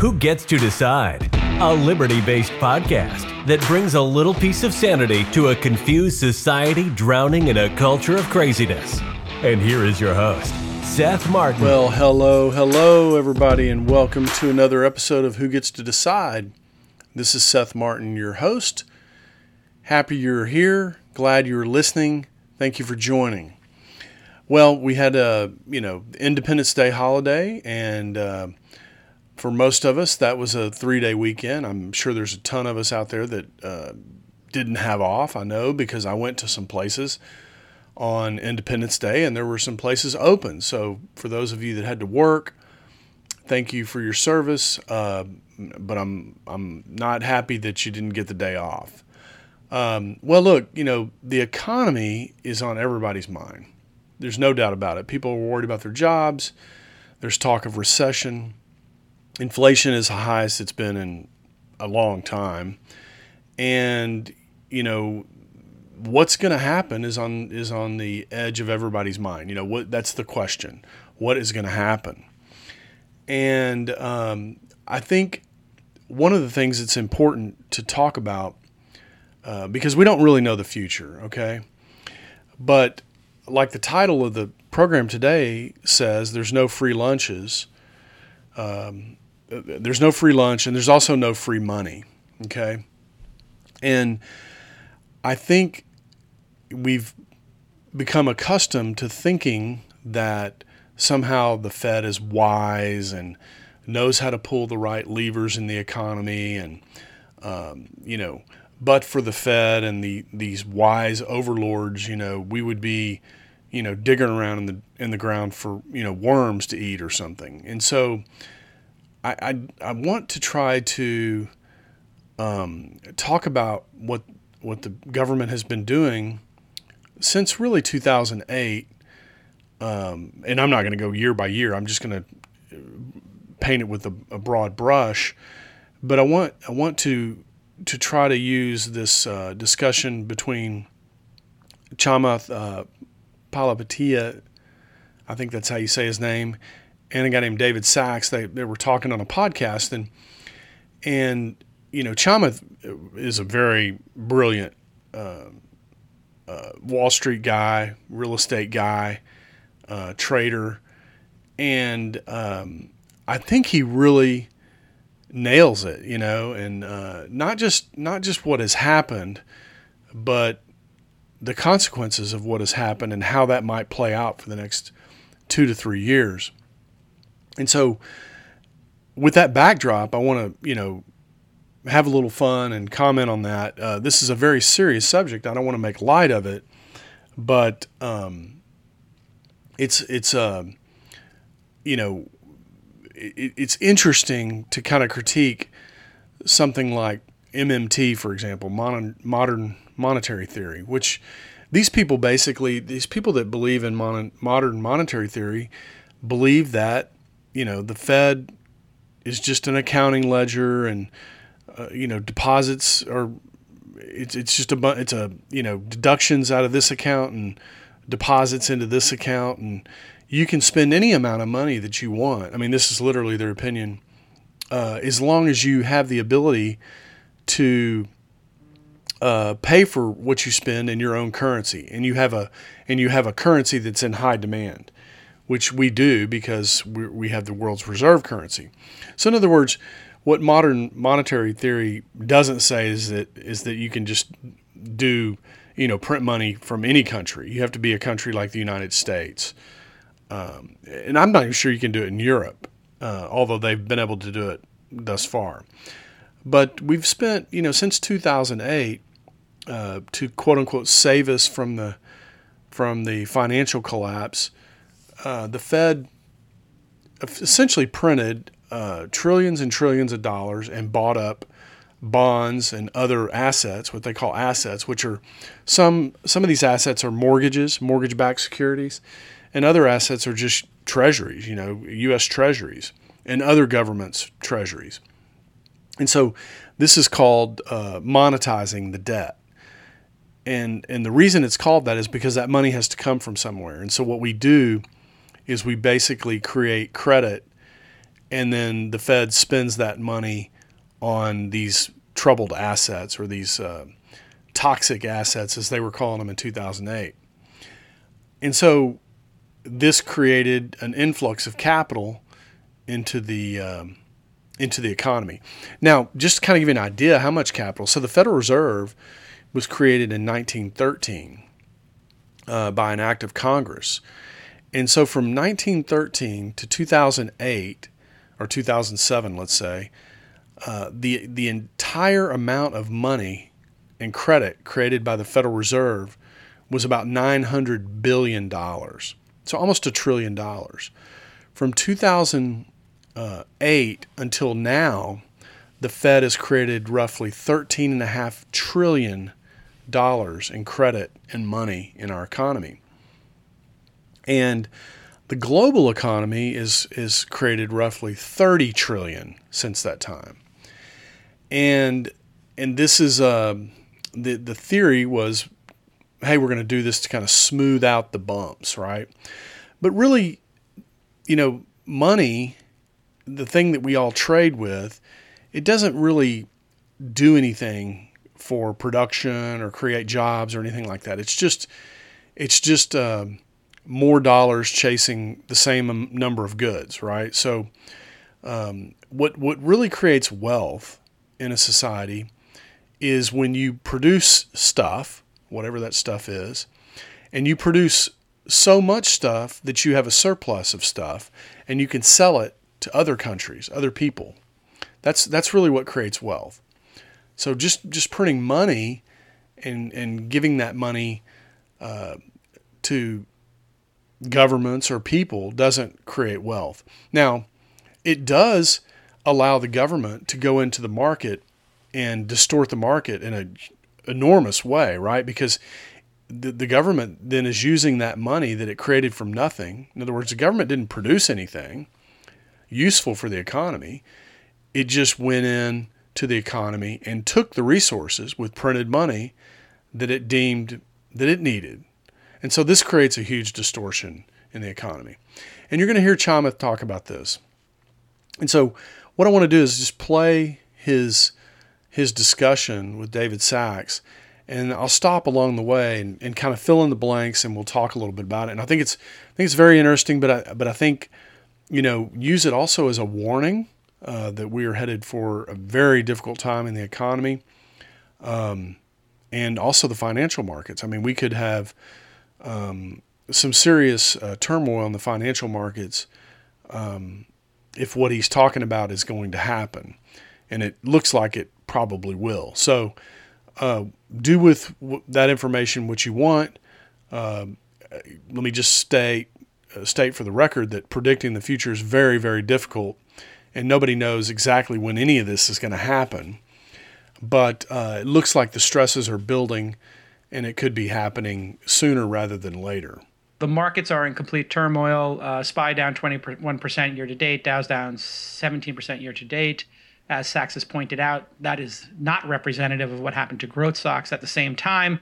Who Gets to Decide? A liberty based podcast that brings a little piece of sanity to a confused society drowning in a culture of craziness. And here is your host, Seth Martin. Well, hello, hello, everybody, and welcome to another episode of Who Gets to Decide. This is Seth Martin, your host. Happy you're here. Glad you're listening. Thank you for joining. Well, we had a you know Independence Day holiday, and uh, for most of us, that was a three day weekend. I'm sure there's a ton of us out there that uh, didn't have off. I know because I went to some places on Independence Day and there were some places open. So, for those of you that had to work, thank you for your service. Uh, but I'm, I'm not happy that you didn't get the day off. Um, well, look, you know, the economy is on everybody's mind. There's no doubt about it. People are worried about their jobs. There's talk of recession. Inflation is the highest it's been in a long time. And, you know, what's going to happen is on is on the edge of everybody's mind. You know, what that's the question. What is going to happen? And um, I think one of the things that's important to talk about uh, because we don't really know the future, okay? But like the title of the program today says, there's no free lunches. Um, there's no free lunch, and there's also no free money. Okay, and I think we've become accustomed to thinking that somehow the Fed is wise and knows how to pull the right levers in the economy, and um, you know, but for the Fed and the these wise overlords, you know, we would be you know, digging around in the in the ground for you know worms to eat or something. And so, I I, I want to try to um, talk about what what the government has been doing since really 2008. Um, and I'm not going to go year by year. I'm just going to paint it with a, a, broad brush. But I want I want to to try to use this uh, discussion between Chamath uh, Palihapitiya, I think that's how you say his name, and a guy named David Sacks. They, they were talking on a podcast, and and you know Chamath is a very brilliant uh, uh, Wall Street guy, real estate guy, uh, trader, and um, I think he really nails it. You know, and uh, not just not just what has happened, but the consequences of what has happened and how that might play out for the next two to three years. And so, with that backdrop, I want to, you know, have a little fun and comment on that. Uh, this is a very serious subject. I don't want to make light of it, but um, it's it's uh, you know, it, it's interesting to kind of critique something like MMT, for example, modern modern monetary theory, which these people basically, these people that believe in mon- modern monetary theory, believe that, you know, the Fed is just an accounting ledger and, uh, you know, deposits are, it's, it's just a, it's a, you know, deductions out of this account and deposits into this account. And you can spend any amount of money that you want. I mean, this is literally their opinion. Uh, as long as you have the ability to uh, pay for what you spend in your own currency, and you have a and you have a currency that's in high demand, which we do because we, have the world's reserve currency. So, in other words, what modern monetary theory doesn't say is that is that you can just do you know print money from any country. You have to be a country like the United States, um, and I'm not even sure you can do it in Europe, uh, although they've been able to do it thus far. But we've spent, you know, since 2008, uh, to quote unquote save us from the from the financial collapse, uh, the Fed essentially printed uh, trillions and trillions of dollars and bought up bonds and other assets, what they call assets, which are some some of these assets are mortgages, mortgage-backed securities, and other assets are just treasuries, you know, U.S. treasuries and other governments' treasuries. And so this is called uh, monetizing the debt and and the reason it's called that is because that money has to come from somewhere. And so what we do is we basically create credit and then the Fed spends that money on these troubled assets or these uh, toxic assets, as they were calling them in 2008. And so this created an influx of capital into the um, into the economy. Now, just to kind of give you an idea how much capital. So the Federal Reserve was created in 1913 uh, by an act of Congress. And so from 1913 to 2008 or 2007, let's say, uh, the the entire amount of money and credit created by the Federal Reserve was about 900 billion dollars. So almost a trillion dollars. From 2008 until now, the Fed has created roughly 13.5 trillion dollars in credit and money in our economy. And the global economy is is created roughly 30 trillion since that time. And and this is uh, the the theory was hey, we're going to do this to kind of smooth out the bumps, right? But really, you know, money, the thing that we all trade with, it doesn't really do anything for production or create jobs or anything like that. It's just, it's just uh, more dollars chasing the same number of goods, right? So, um, what what really creates wealth in a society is when you produce stuff whatever that stuff is, and you produce so much stuff that you have a surplus of stuff and you can sell it to other countries, other people. That's that's really what creates wealth. So just just printing money and and giving that money uh, to governments or people doesn't create wealth. Now, it does allow the government to go into the market and distort the market in a enormous way, right? Because the, the government then is using that money that it created from nothing. In other words, the government didn't produce anything useful for the economy. It just went in to the economy and took the resources with printed money that it deemed that it needed. And so this creates a huge distortion in the economy. And you're going to hear Chamath talk about this. And so what I want to do is just play his his discussion with David Sacks And I'll stop along the way and, and kind of fill in the blanks, and we'll talk a little bit about it. And I think it's I think it's very interesting, but I but I think you know use it also as a warning uh, that we are headed for a very difficult time in the economy, um, and also the financial markets. I mean, we could have um, some serious uh, turmoil in the financial markets um, if what he's talking about is going to happen, and it looks like it probably will. So uh, do with w- that information what you want. Uh, let me just state uh, state for the record that predicting the future is very very difficult, and nobody knows exactly when any of this is going to happen. But uh, it looks like the stresses are building, and it could be happening sooner rather than later. The markets are in complete turmoil. Uh, SPY down 21% year to date. Dow's down 17% year to date. As Sacks has pointed out, that is not representative of what happened to growth stocks at the same time.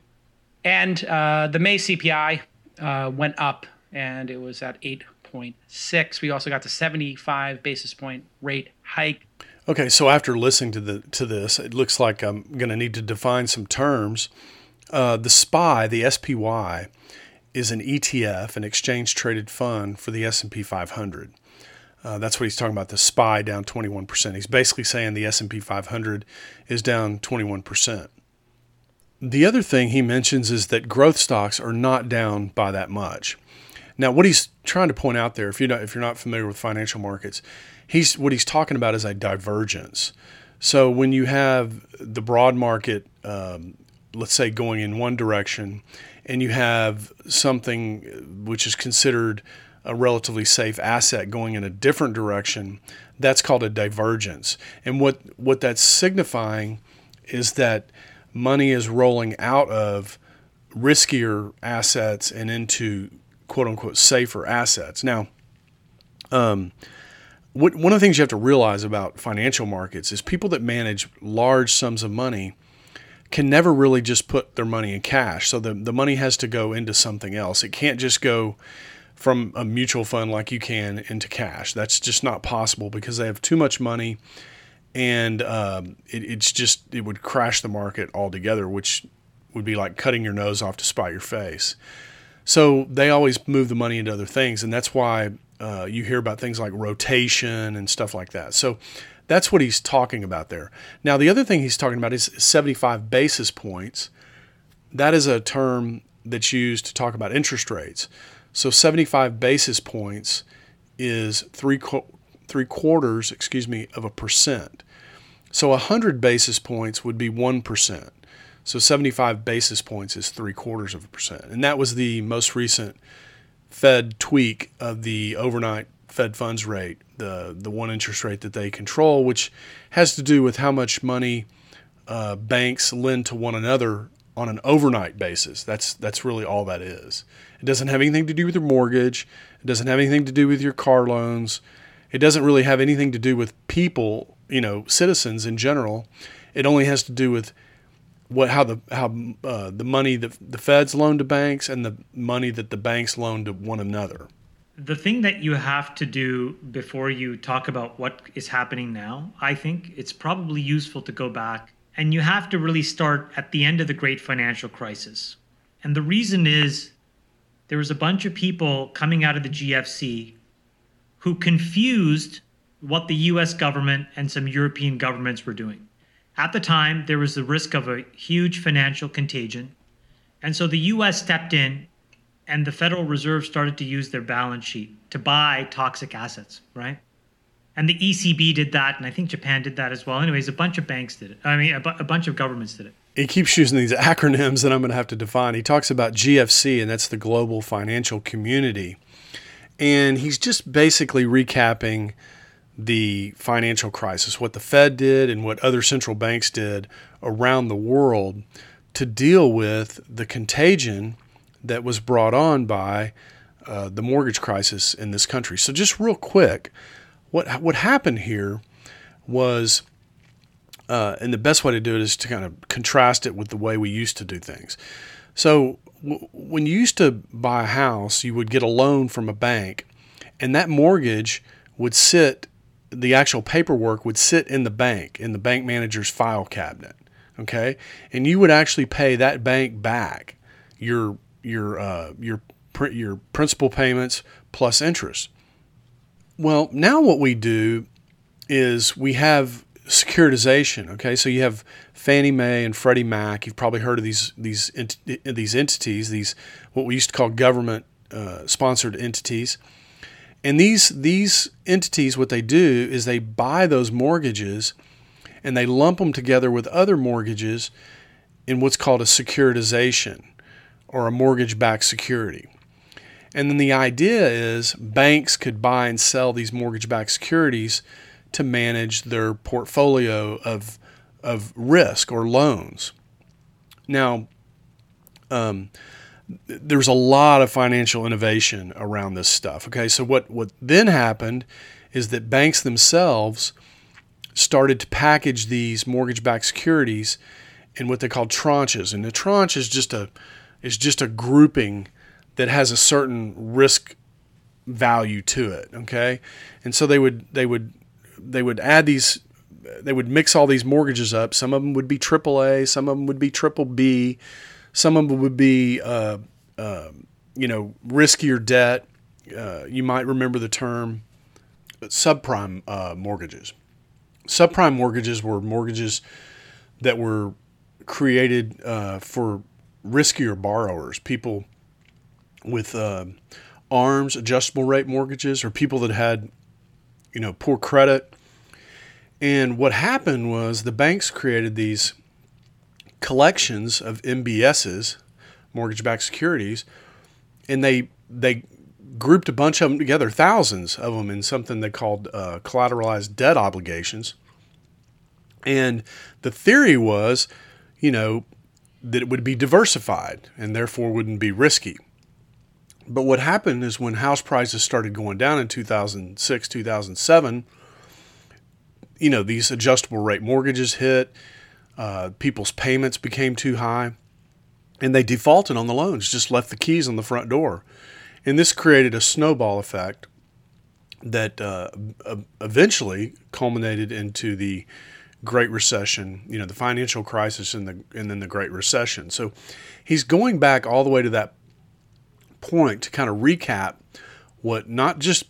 And uh, the May CPI uh, went up and it was at 8.6. We also got the 75 basis point rate hike. Okay, so after listening to the to this, it looks like I'm going to need to define some terms. Uh, the SPY, the SPY, is an ETF, an exchange traded fund for the S&P 500. Uh, that's what he's talking about. The SPY down 21%. He's basically saying the S&P 500 is down 21%. The other thing he mentions is that growth stocks are not down by that much. Now, what he's trying to point out there, if you're not, if you're not familiar with financial markets, he's what he's talking about is a divergence. So when you have the broad market, um, let's say going in one direction, and you have something which is considered a relatively safe asset going in a different direction, that's called a divergence. And what, what that's signifying is that money is rolling out of riskier assets and into quote unquote safer assets. Now, um, one of the things you have to realize about financial markets is people that manage large sums of money can never really just put their money in cash. So the, the money has to go into something else. It can't just go from a mutual fund like you can into cash. That's just not possible because they have too much money, and um, it, it's just it would crash the market altogether, which would be like cutting your nose off to spite your face. So they always move the money into other things, and that's why uh, you hear about things like rotation and stuff like that. So that's what he's talking about there. Now, the other thing he's talking about is 75 basis points. That is a term that's used to talk about interest rates. So 75 basis points is three three quarters, excuse me, of a percent. So 100 basis points would be 1%. So 75 basis points is three quarters of a percent. And that was the most recent Fed tweak of the overnight Fed funds rate, the, the one interest rate that they control, which has to do with how much money uh, banks lend to one another on an overnight basis. That's, that's really all that is. It doesn't have anything to do with your mortgage, it doesn't have anything to do with your car loans, it doesn't really have anything to do with people, you know, citizens in general. It only has to do with what how the how uh, the money that the Feds loan to banks and the money that the banks loan to one another. The thing that you have to do before you talk about what is happening now, I think it's probably useful to go back and you have to really start at the end of the great financial crisis. And the reason is there was a bunch of people coming out of the GFC who confused what the US government and some European governments were doing. At the time, there was the risk of a huge financial contagion. And so the US stepped in and the Federal Reserve started to use their balance sheet to buy toxic assets, right? And the ECB did that, and I think Japan did that as well. Anyways, a bunch of banks did it. I mean, a, bu- a bunch of governments did it. He keeps using these acronyms that I'm going to have to define. He talks about GFC, and that's the global financial community. And he's just basically recapping the financial crisis, what the Fed did and what other central banks did around the world to deal with the contagion that was brought on by uh, the mortgage crisis in this country. So, just real quick, what what happened here was, uh, and the best way to do it is to kind of contrast it with the way we used to do things. So, w- when you used to buy a house, you would get a loan from a bank, and that mortgage would sit the actual paperwork would sit in the bank in the bank manager's file cabinet okay and you would actually pay that bank back your your uh, your your principal payments plus interest. Well now what we do is we have securitization okay? So you have Fannie Mae and Freddie Mac. You've probably heard of these these ent- these entities these what we used to call government uh, sponsored entities. And these these entities, what they do is they buy those mortgages and they lump them together with other mortgages in what's called a securitization or a mortgage-backed security. And then the idea is banks could buy and sell these mortgage-backed securities to manage their portfolio of of risk or loans. Now, um, there's a lot of financial innovation around this stuff. Okay, so what what then happened is that banks themselves started to package these mortgage-backed securities in what they call tranches, and a tranche is just a is just a grouping that has a certain risk value to it. Okay, and so they would they would they would add these they would mix all these mortgages up. Some of them would be AAA, some of them would be triple B some of them would be, uh, uh, you know, riskier debt. Uh, you might remember the term subprime uh, mortgages. Subprime mortgages were mortgages that were created uh, for riskier borrowers, people with uh, ARMs, adjustable rate mortgages, or people that had, you know, poor credit. And what happened was the banks created these collections of MBSs, mortgage-backed securities, and they they grouped a bunch of them together, thousands of them in something they called uh, collateralized debt obligations. And the theory was, you know, that it would be diversified and therefore wouldn't be risky. But what happened is when house prices started going down in 2006, 2007, you know, these adjustable rate mortgages hit uh, people's payments became too high, and they defaulted on the loans, just left the keys on the front door. And this created a snowball effect that uh, eventually culminated into the Great Recession, you know, the financial crisis and the and then the Great Recession. So he's going back all the way to that point to kind of recap what not just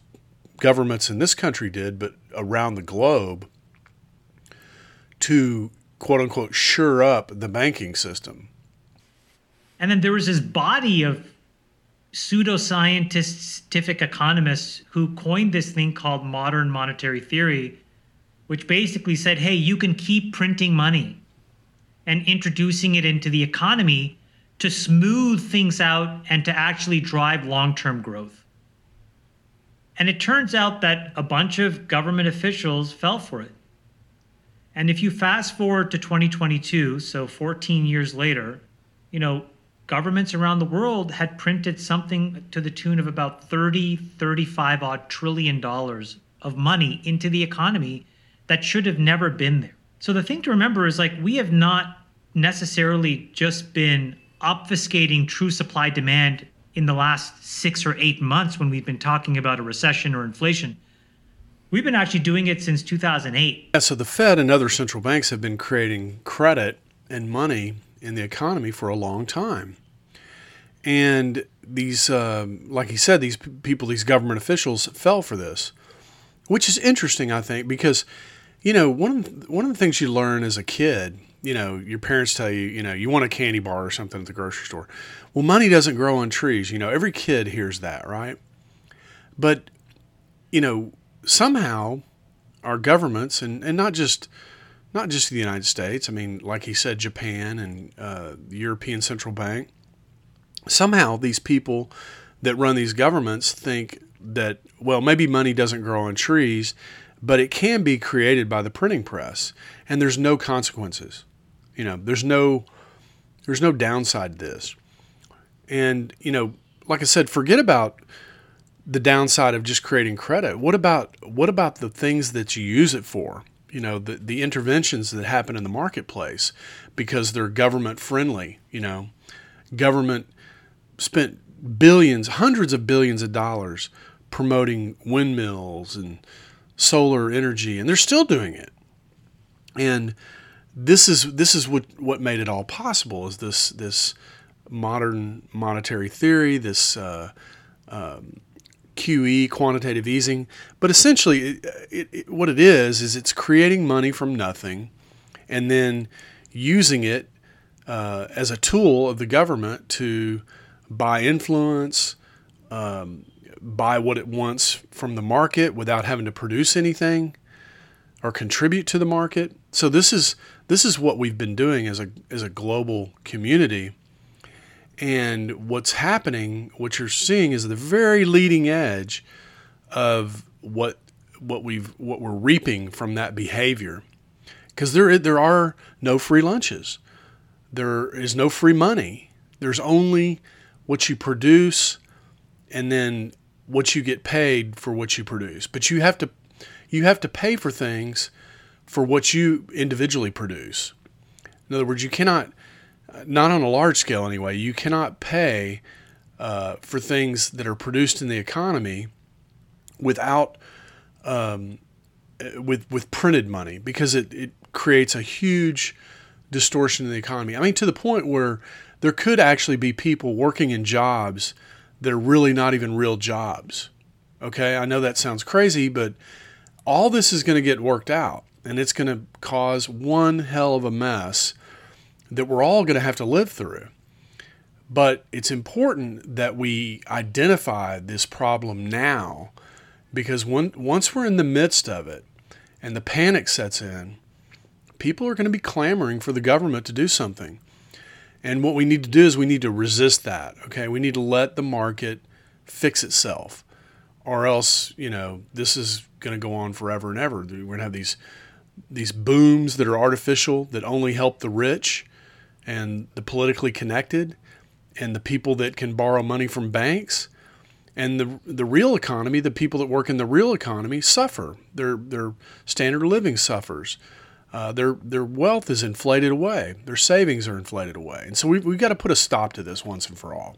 governments in this country did, but around the globe to quote unquote sure up the banking system. And then there was this body of pseudoscientific economists who coined this thing called modern monetary theory, which basically said, hey, you can keep printing money and introducing it into the economy to smooth things out and to actually drive long term growth. And it turns out that a bunch of government officials fell for it. And if you fast forward to 2022, so 14 years later, you know, governments around the world had printed something to the tune of about 30, 35 odd trillion dollars of money into the economy that should have never been there. So the thing to remember is like we have not necessarily just been obfuscating true supply demand in the last six or eight months when we've been talking about a recession or inflation. We've been actually doing it since 2008. Yeah, so the Fed and other central banks have been creating credit and money in the economy for a long time. And these, uh, like he said, these people, these government officials fell for this, which is interesting, I think, because, you know, one of the, one of the things you learn as a kid you know, your parents tell you, you know, you want a candy bar or something at the grocery store. Well, money doesn't grow on trees. You know, every kid hears that, right? But, you know, somehow our governments and, and not just not just the United States. I mean, like he said, Japan and uh, the European Central Bank. Somehow, these people that run these governments think that well, maybe money doesn't grow on trees, but it can be created by the printing press, and there's no consequences. You know, there's no there's no downside to this. And, you know, like I said, forget about the downside of just creating credit. What about what about the things that you use it for? You know, the, the interventions that happen in the marketplace because they're government friendly, you know. Government spent billions, hundreds of billions of dollars promoting windmills and solar energy, and they're still doing it. And this is this is what what made it all possible is this this modern monetary theory, this uh, um, QE, quantitative easing. But essentially, it, it, it, what it is is it's creating money from nothing, and then using it uh, as a tool of the government to buy influence, um, buy what it wants from the market without having to produce anything or contribute to the market. So this is this is what we've been doing as a as a global community. And what's happening, what you're seeing is the very leading edge of what what we've what we're reaping from that behavior. Because there there are no free lunches. There is no free money. There's only what you produce and then what you get paid for what you produce. But you have to you have to pay for things for what you individually produce. In other words, you cannot, not on a large scale anyway, you cannot pay uh, for things that are produced in the economy without um, with with printed money because it, it creates a huge distortion in the economy. I mean, to the point where there could actually be people working in jobs that are really not even real jobs. Okay, I know that sounds crazy, but all this is going to get worked out and it's going to cause one hell of a mess that we're all going to have to live through. But it's important that we identify this problem now because when, once we're in the midst of it and the panic sets in, people are going to be clamoring for the government to do something. And what we need to do is we need to resist that. Okay. We need to let the market fix itself, or else, you know, this is going to go on forever and ever. We're going to have these these booms that are artificial that only help the rich and the politically connected and the people that can borrow money from banks and the the real economy the people that work in the real economy suffer their their standard of living suffers uh, their their wealth is inflated away their savings are inflated away and so we, we've got to put a stop to this once and for all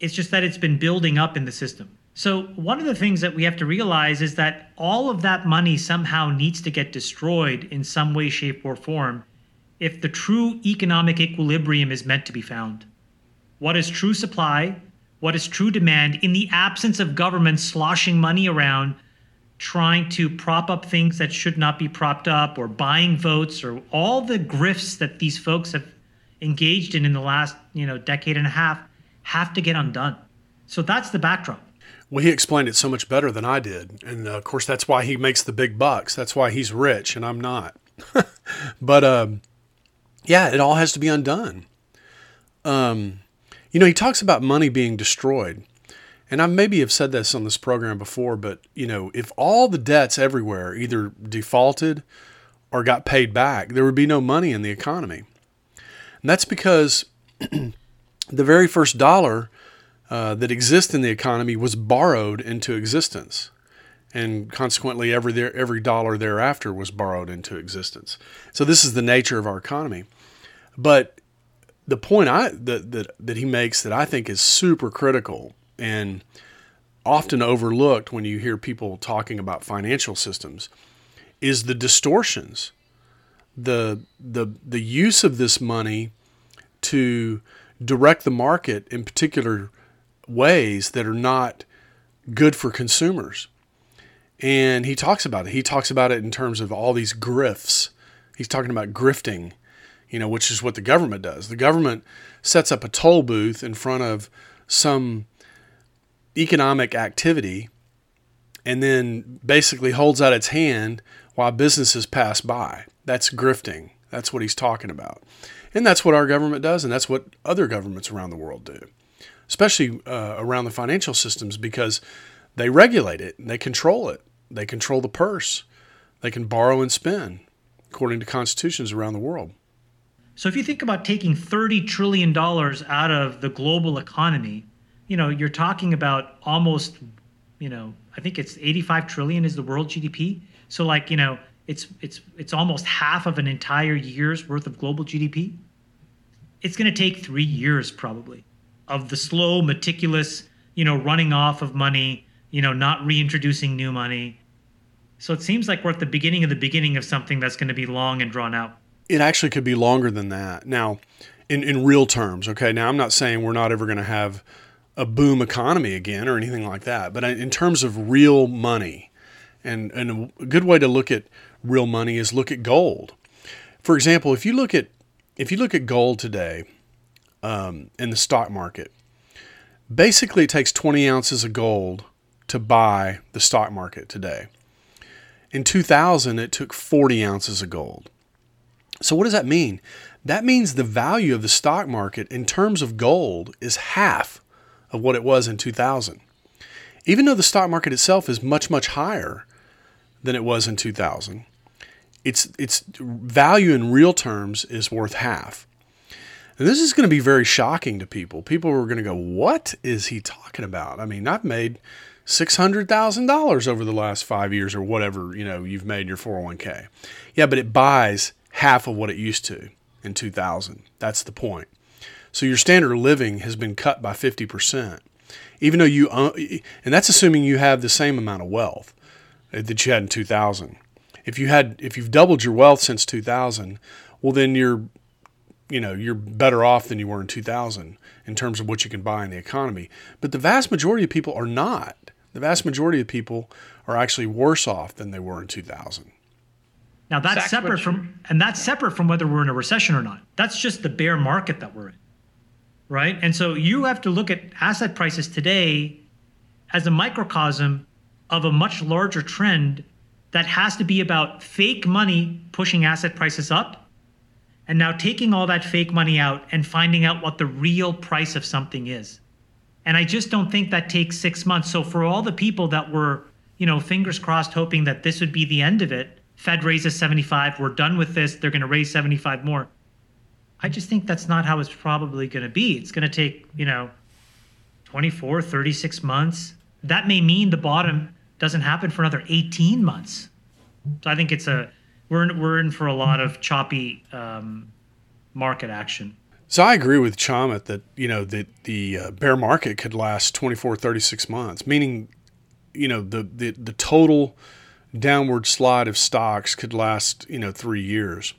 It's just that it's been building up in the system. So, one of the things that we have to realize is that all of that money somehow needs to get destroyed in some way, shape, or form if the true economic equilibrium is meant to be found. What is true supply? What is true demand in the absence of government sloshing money around, trying to prop up things that should not be propped up, or buying votes, or all the grifts that these folks have engaged in in the last you know decade and a half have to get undone. So that's the backdrop. Well, he explained it so much better than I did. And uh, of course, that's why he makes the big bucks. That's why he's rich and I'm not. but um, yeah, it all has to be undone. Um, you know, he talks about money being destroyed. And I maybe have said this on this program before, but you know, if all the debts everywhere either defaulted or got paid back, there would be no money in the economy. And that's because the very first dollar uh, that exists in the economy was borrowed into existence. And consequently, every, every dollar thereafter was borrowed into existence. So, this is the nature of our economy. But the point I, that, that, that he makes that I think is super critical and often overlooked when you hear people talking about financial systems is the distortions, the, the, the use of this money to direct the market in particular ways that are not good for consumers. And he talks about it. He talks about it in terms of all these grifts. He's talking about grifting, you know, which is what the government does. The government sets up a toll booth in front of some economic activity and then basically holds out its hand while businesses pass by. That's grifting. That's what he's talking about. And that's what our government does, and that's what other governments around the world do especially uh, around the financial systems, because they regulate it, they control it, they control the purse, they can borrow and spend according to constitutions around the world. So if you think about taking $30 trillion out of the global economy, you know, you're talking about almost, you know, I think it's 85 trillion is the world GDP. So like, you know, it's it's it's almost half of an entire year's worth of global GDP. It's going to take 3 years probably of the slow, meticulous, you know, running off of money, you know, not reintroducing new money. So it seems like we're at the beginning of the beginning of something that's going to be long and drawn out. It actually could be longer than that. Now, in, in real terms, okay, now I'm not saying we're not ever going to have a boom economy again or anything like that, but in terms of real money, and, and a good way to look at real money is look at gold. For example, if you look at if you look at gold today, um, in the stock market. Basically, it takes 20 ounces of gold to buy the stock market today. In 2000, it took 40 ounces of gold. So, what does that mean? That means the value of the stock market in terms of gold is half of what it was in 2000. Even though the stock market itself is much, much higher than it was in 2000, its, its value in real terms is worth half. And this is going to be very shocking to people. People are going to go, What is he talking about? I mean, I've made $600,000 over the last five years or whatever, you know, you've made your 401k. Yeah, but it buys half of what it used to in 2000. That's the point. So your standard of living has been cut by 50%. Even though you, own, and that's assuming you have the same amount of wealth uh, that you had in 2000. If you had, if you've doubled your wealth since 2000, well, then you're you know you're better off than you were in 2000 in terms of what you can buy in the economy. But the vast majority of people are not. The vast majority of people are actually worse off than they were in 2000 now that's separate from and that's separate from whether we're in a recession or not. That's just the bear market that we're in right and so you have to look at asset prices today as a microcosm of a much larger trend that has to be about fake money pushing asset prices up and now taking all that fake money out and finding out what the real price of something is. And I just don't think that takes six months. So for all the people that were, you know, fingers crossed, hoping that this would be the end of it, Fed raises 75, we're done with this, they're going to raise 75 more. I just think that's not how it's probably going to be. It's going to take, you know, 24, 36 months. That may mean the bottom doesn't happen for another 18 months. So I think it's a we're in, we're in for a lot of choppy um, market action. So I agree with Chamath that you know that the uh, bear market could last 24, 36 months, meaning you know the, the the total downward slide of stocks could last you know three years,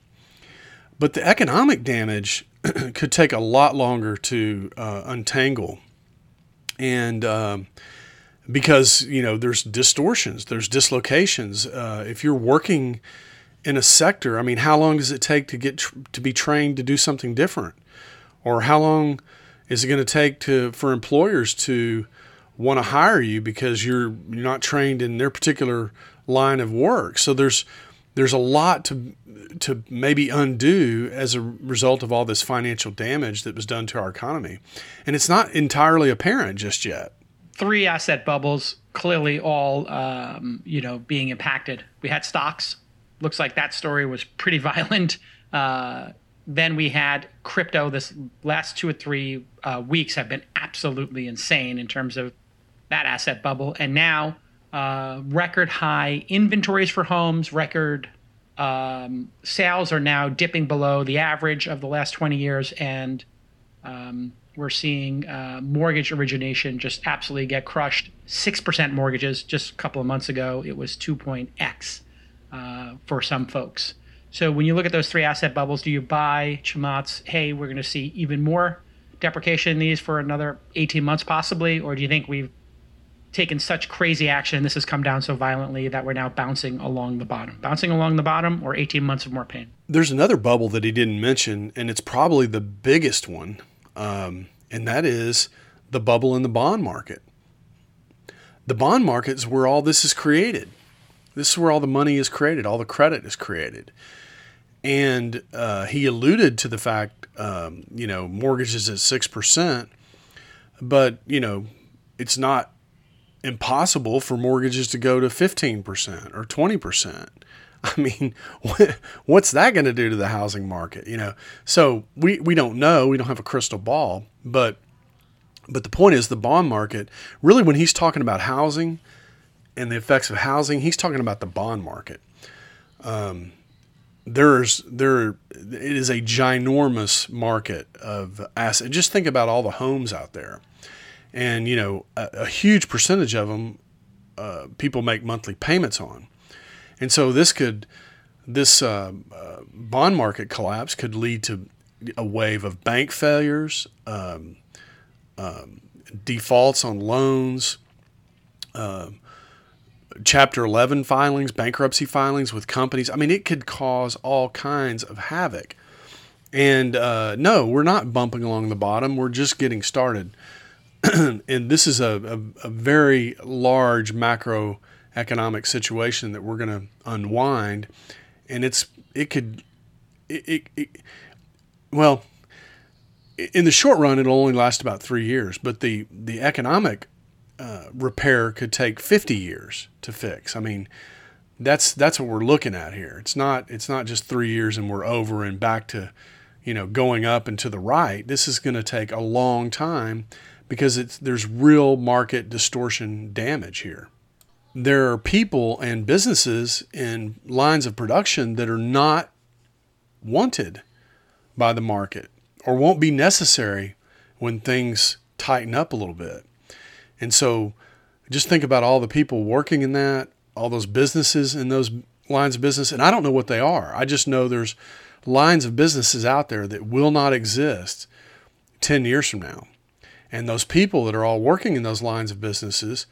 but the economic damage could take a lot longer to uh, untangle, and um, because you know there's distortions, there's dislocations. Uh, if you're working in a sector, I mean, how long does it take to get tr- to be trained to do something different, or how long is it going to take to for employers to want to hire you because you're you're not trained in their particular line of work. So there's there's a lot to to maybe undo as a result of all this financial damage that was done to our economy, and it's not entirely apparent just yet. Three asset bubbles, clearly all um, you know being impacted. We had stocks. Looks like that story was pretty violent. Uh, then we had crypto. This last two or three uh, weeks have been absolutely insane in terms of that asset bubble. And now, uh, record high inventories for homes, record um, sales are now dipping below the average of the last 20 years. And um, we're seeing uh, mortgage origination just absolutely get crushed. 6% mortgages just a couple of months ago, it was 2.x uh, for some folks. So when you look at those three asset bubbles, do you buy Chamath's, hey, we're going to see even more deprecation in these for another 18 months possibly? Or do you think we've taken such crazy action, this has come down so violently that we're now bouncing along the bottom. Bouncing along the bottom or 18 months of more pain. There's another bubble that he didn't mention, and it's probably the biggest one, um, and that is the bubble in the bond market. The bond market is where all this is created. This is where all the money is created, all the credit is created. And uh, he alluded to the fact, um, you know, mortgages at 6%, but, you know, it's not impossible for mortgages to go to 15% or 20%. I mean, what's that going to do to the housing market? You know, so we, we don't know. We don't have a crystal ball, but but the point is the bond market. Really, when he's talking about housing and the effects of housing, he's talking about the bond market. Um, there's there it is a ginormous market of asset. Just think about all the homes out there and you know a, a huge percentage of them uh, people make monthly payments on, and so this could this uh, uh, bond market collapse could lead to a wave of bank failures, um, um, defaults on loans. Um, chapter 11 filings, bankruptcy filings with companies. I mean, it could cause all kinds of havoc. And uh, no, we're not bumping along the bottom. We're just getting started. and this is a, a, a, very large macroeconomic situation that we're going to unwind, and it's it could it, it, it, well in the short run it'll only last about three years, but the the economic uh, repair could take 50 years to fix. I mean, that's that's what we're looking at here. It's not it's not just three years and we're over and back to you know going up and to the right. This is going to take a long time because it's there's real market distortion damage here. There are people and businesses in lines of production that are not wanted by the market or won't be necessary when things tighten up a little bit. And so just think about all the people working in that, all those businesses in those lines of business. And I don't know what they are. I just know there's lines of businesses out there that will not exist 10 years from now. And those people that are all working in those lines of businesses,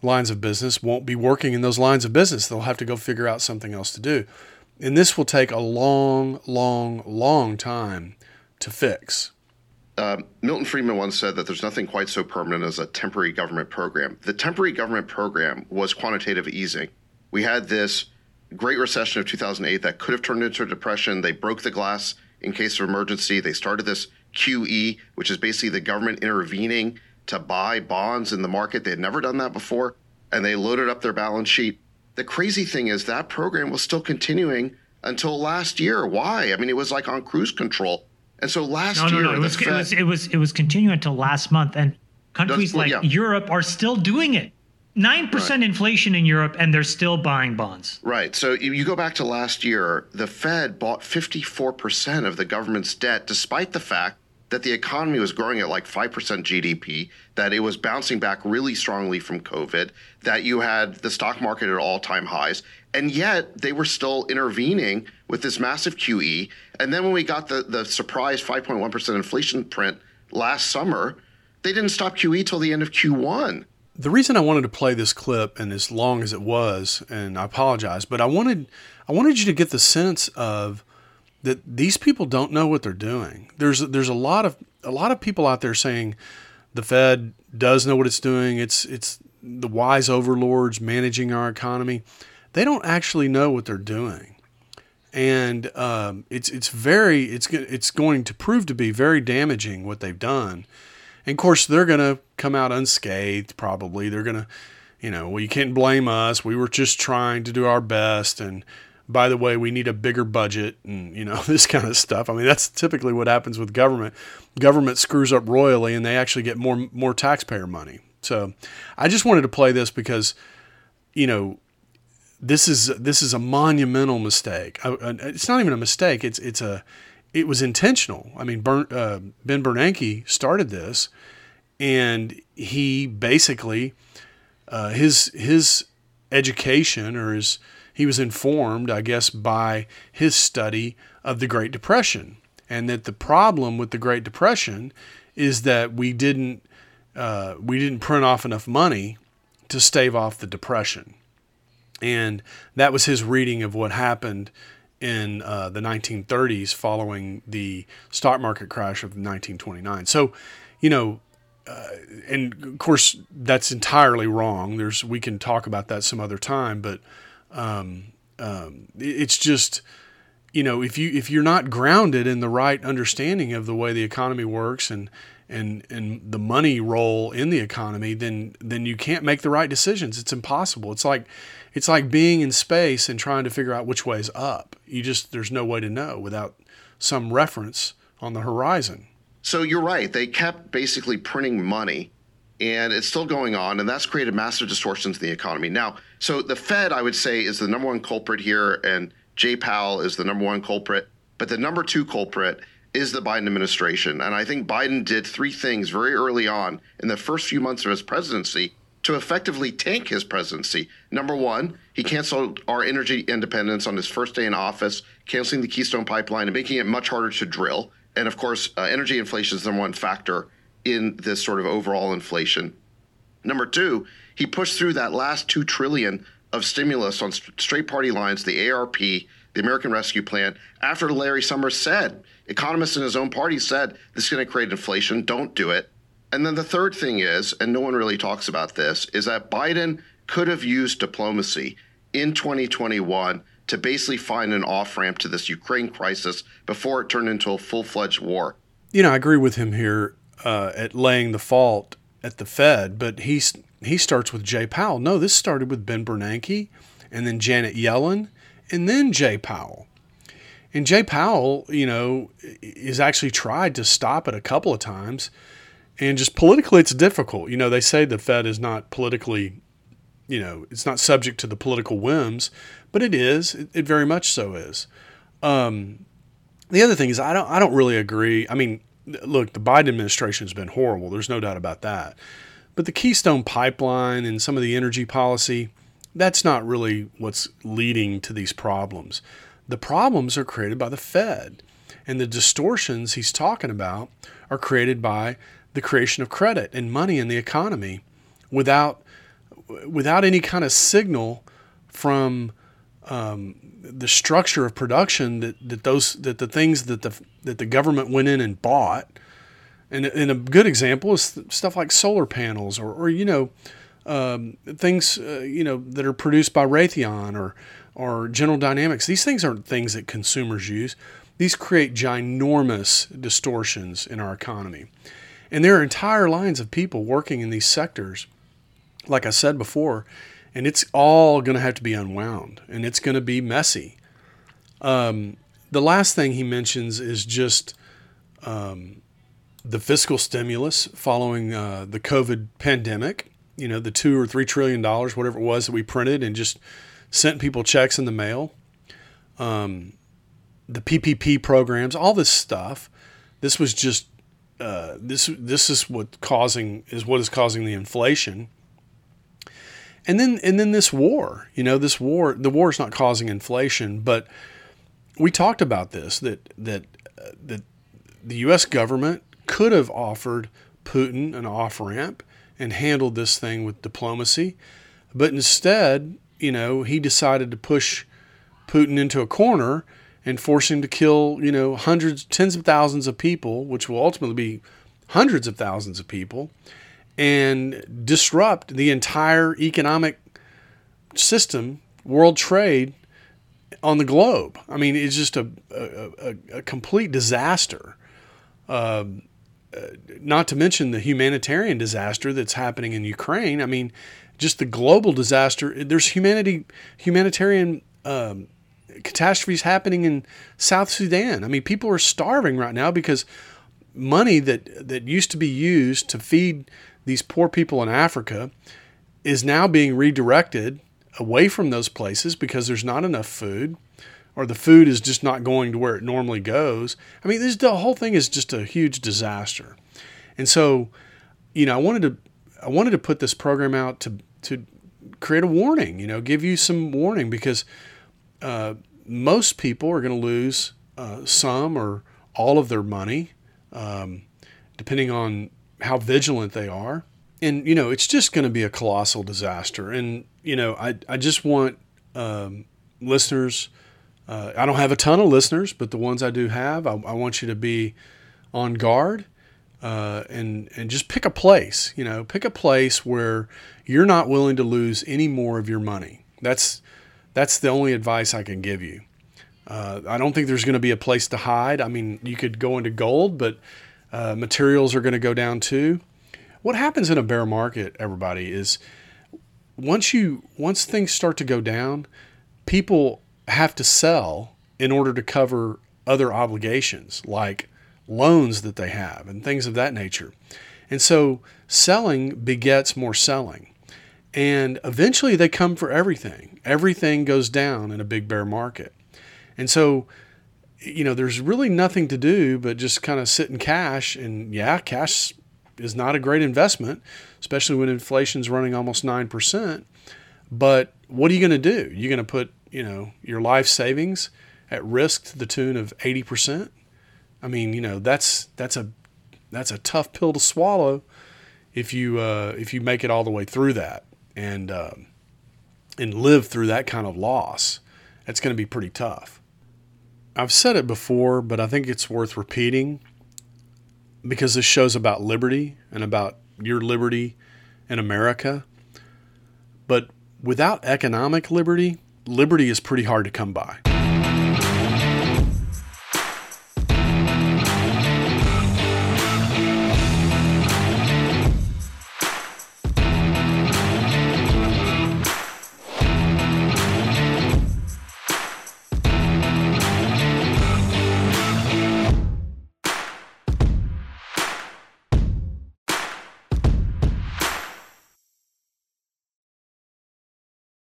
lines of business, won't be working in those lines of business. They'll have to go figure out something else to do. And this will take a long, long, long time to fix. Uh, Milton Friedman once said that there's nothing quite so permanent as a temporary government program. The temporary government program was quantitative easing. We had this Great Recession of 2008 that could have turned into a depression. They broke the glass in case of emergency. They started this QE, which is basically the government intervening to buy bonds in the market. They had never done that before, and they loaded up their balance sheet. The crazy thing is that program was still continuing until last year. Why? I mean, it was like on cruise control. And so last no, year, no, no. It was, Fed, it was it was it was continuing until last month, and countries like yeah. Europe are still doing it. Nine percent right. inflation in Europe, and they're still buying bonds. Right. So you go back to last year, the Fed bought fifty-four percent of the government's debt, despite the fact that the economy was growing at like 5% GDP, that it was bouncing back really strongly from COVID, that you had the stock market at all time highs, and yet they were still intervening with this massive QE. And then when we got the, the surprise 5.1% inflation print last summer, they didn't stop QE till the end of Q1. The reason I wanted to play this clip and as long as it was, and I apologize, but I wanted I wanted you to get the sense of that these people don't know what they're doing. There's there's a lot of a lot of people out there saying the Fed does know what it's doing. It's it's the wise overlords managing our economy. They don't actually know what they're doing, and um, it's it's very it's it's going to prove to be very damaging what they've done. And of course, they're going to come out unscathed. Probably they're going to, you know, well, you can't blame us. We were just trying to do our best, and by the way, we need a bigger budget and, you know, this kind of stuff. I mean, that's typically what happens with government. Government screws up royally and they actually get more, more taxpayer money. So I just wanted to play this because, you know, this is, this is a monumental mistake. It's not even a mistake. It's, it's a, it was intentional. I mean, uh, Ben Bernanke started this and he basically, uh, his, his education or his, he was informed, I guess, by his study of the Great Depression, and that the problem with the Great Depression is that we didn't uh, we didn't print off enough money to stave off the depression, and that was his reading of what happened in uh, the 1930s following the stock market crash of 1929. So, you know, uh, and of course that's entirely wrong. There's we can talk about that some other time, but um, um, it's just you know if you if you're not grounded in the right understanding of the way the economy works and and and the money role in the economy then then you can't make the right decisions. It's impossible. It's like it's like being in space and trying to figure out which way is up. You just there's no way to know without some reference on the horizon. So you're right. They kept basically printing money and it's still going on, and that's created massive distortions in the economy. Now, so the Fed, I would say, is the number one culprit here, and Jay Powell is the number one culprit. But the number two culprit is the Biden administration. And I think Biden did three things very early on in the first few months of his presidency to effectively tank his presidency. Number one, he canceled our energy independence on his first day in office, canceling the Keystone Pipeline and making it much harder to drill. And of course, uh, energy inflation is the number one factor in this sort of overall inflation. Number two, he pushed through that last two trillion of stimulus on straight party lines, the ARP, the American Rescue Plan, after Larry Summers said, economists in his own party said, this is going to create inflation, don't do it. And then the third thing is, and no one really talks about this, is that Biden could have used diplomacy in 2021 to basically find an off ramp to this Ukraine crisis before it turned into a full fledged war. You know, I agree with him here uh, at laying the fault at the Fed, but he's he starts with Jay Powell. No, this started with Ben Bernanke, and then Janet Yellen, and then Jay Powell. And Jay Powell, you know, is actually tried to stop it a couple of times, and just politically, it's difficult. You know, they say the Fed is not politically, you know, it's not subject to the political whims, but it is. It, it very much so is. Um, the other thing is, I don't, I don't really agree. I mean, look, the Biden administration has been horrible. There's no doubt about that. But the Keystone Pipeline and some of the energy policy, that's not really what's leading to these problems. The problems are created by the Fed. And the distortions he's talking about are created by the creation of credit and money in the economy without, without any kind of signal from um, the structure of production that, that those that the things that the that the government went in and bought, and, and a good example is stuff like solar panels or, or you know um, things uh, you know that are produced by Raytheon or or General Dynamics. These things aren't things that consumers use. These create ginormous distortions in our economy, and there are entire lines of people working in these sectors. Like I said before, and it's all going to have to be unwound and it's going to be messy. Um, the last thing he mentions is just um, the fiscal stimulus following uh, the COVID pandemic. You know, the two or three trillion dollars, whatever it was that we printed and just sent people checks in the mail. Um, the PPP programs, all this stuff. This was just uh, this this is what causing is what is causing the inflation. And then and then this war, you know, this war the war is not causing inflation, but we talked about this that that uh, that the U.S. government could have offered Putin an off ramp and handled this thing with diplomacy, but instead, you know, he decided to push Putin into a corner and force him to kill, you know, hundreds, tens of thousands of people, which will ultimately be hundreds of thousands of people, and disrupt the entire economic system, world trade on the globe. I mean, it's just a, a, a complete disaster. Uh, not to mention the humanitarian disaster that's happening in Ukraine. I mean, just the global disaster. There's humanity, humanitarian um, catastrophes happening in South Sudan. I mean, people are starving right now because money that that used to be used to feed these poor people in Africa is now being redirected away from those places because there's not enough food or the food is just not going to where it normally goes. I mean, this the whole thing is just a huge disaster. And so, you know, I wanted to I wanted to put this program out to to create a warning, you know, give you some warning because uh, most people are going to lose uh, some or all of their money, um, depending on how vigilant they are. And, you know, it's just going to be a colossal disaster. And, you know, I, I just want um, listeners, uh, I don't have a ton of listeners, but the ones I do have, I, I want you to be on guard. Uh, and and just pick a place. You know, pick a place where you're not willing to lose any more of your money. That's that's the only advice I can give you. Uh, I don't think there's going to be a place to hide. I mean, you could go into gold, but uh, materials are going to go down too. What happens in a bear market, everybody, is once you once things start to go down, people have to sell in order to cover other obligations like loans that they have and things of that nature. And so selling begets more selling. And eventually they come for everything. Everything goes down in a big bear market. And so, you know, there's really nothing to do but just kind of sit in cash. And yeah, cash is not a great investment, especially when inflation's running almost 9%. But what are you going to do? You're going to put, you know, your life savings at risk to the tune of 80%? I mean, you know, that's that's a that's a tough pill to swallow if you uh, if you make it all the way through that and um, and live through that kind of loss, that's going to be pretty tough. I've said it before, but I think it's worth repeating because this show's about liberty and about your liberty in America. But without economic liberty, liberty is pretty hard to come by.